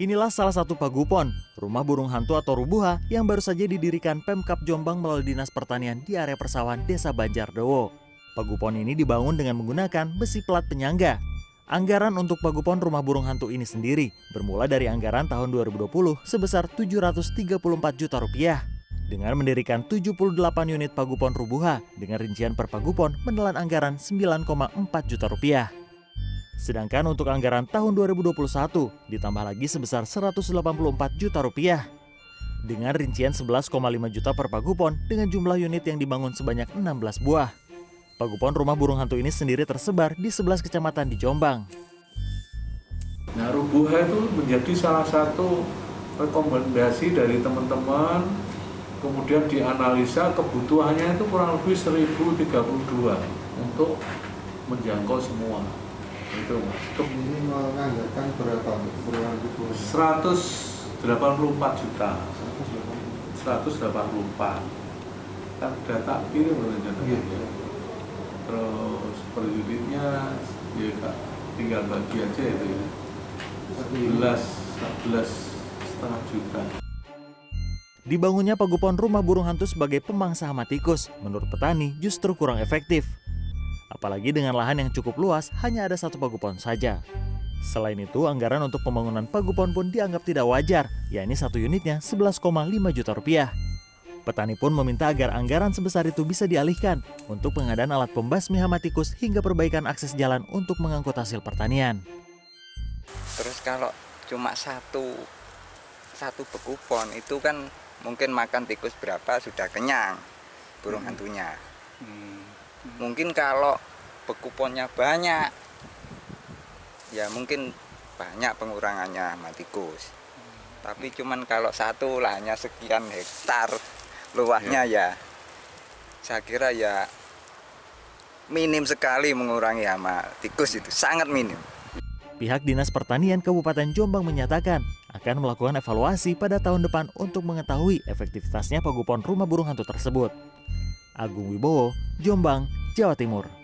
Inilah salah satu pagupon, rumah burung hantu atau rubuha yang baru saja didirikan Pemkap Jombang melalui Dinas Pertanian di area persawahan Desa Banjardowo. Pagupon ini dibangun dengan menggunakan besi pelat penyangga. Anggaran untuk pagupon rumah burung hantu ini sendiri bermula dari anggaran tahun 2020 sebesar 734 juta rupiah. Dengan mendirikan 78 unit pagupon rubuha dengan rincian per pagupon menelan anggaran 9,4 juta rupiah. Sedangkan untuk anggaran tahun 2021 ditambah lagi sebesar 184 juta rupiah. Dengan rincian 11,5 juta per pagupon dengan jumlah unit yang dibangun sebanyak 16 buah. Pagupon rumah burung hantu ini sendiri tersebar di 11 kecamatan di Jombang. Nah, rubuha itu menjadi salah satu rekomendasi dari teman-teman. Kemudian dianalisa kebutuhannya itu kurang lebih 1032 untuk menjangkau semua. Itu Mas. Ke- Ini menganggarkan berapa keperluan itu? 184 juta. 184. Kan data kirim loh Iya. Terus per unitnya ya Kak, tinggal bagi aja itu ya. 11 11 setengah juta. Dibangunnya pagupon rumah burung hantu sebagai pemangsa hama tikus, menurut petani justru kurang efektif. Apalagi dengan lahan yang cukup luas, hanya ada satu pagupon saja. Selain itu, anggaran untuk pembangunan pagupon pun dianggap tidak wajar, yakni satu unitnya 11,5 juta rupiah. Petani pun meminta agar anggaran sebesar itu bisa dialihkan untuk pengadaan alat pembasmi hama tikus hingga perbaikan akses jalan untuk mengangkut hasil pertanian. Terus kalau cuma satu satu bekupon itu kan mungkin makan tikus berapa sudah kenyang burung hantunya. Mungkin kalau bekuponnya banyak, ya mungkin banyak pengurangannya sama tikus. Tapi cuman kalau satu lahannya sekian hektar luasnya ya, saya kira ya minim sekali mengurangi hama tikus itu sangat minim. Pihak Dinas Pertanian Kabupaten Jombang menyatakan akan melakukan evaluasi pada tahun depan untuk mengetahui efektivitasnya pagupon rumah burung hantu tersebut. Agung Wibowo, Jombang, Jawa Timur.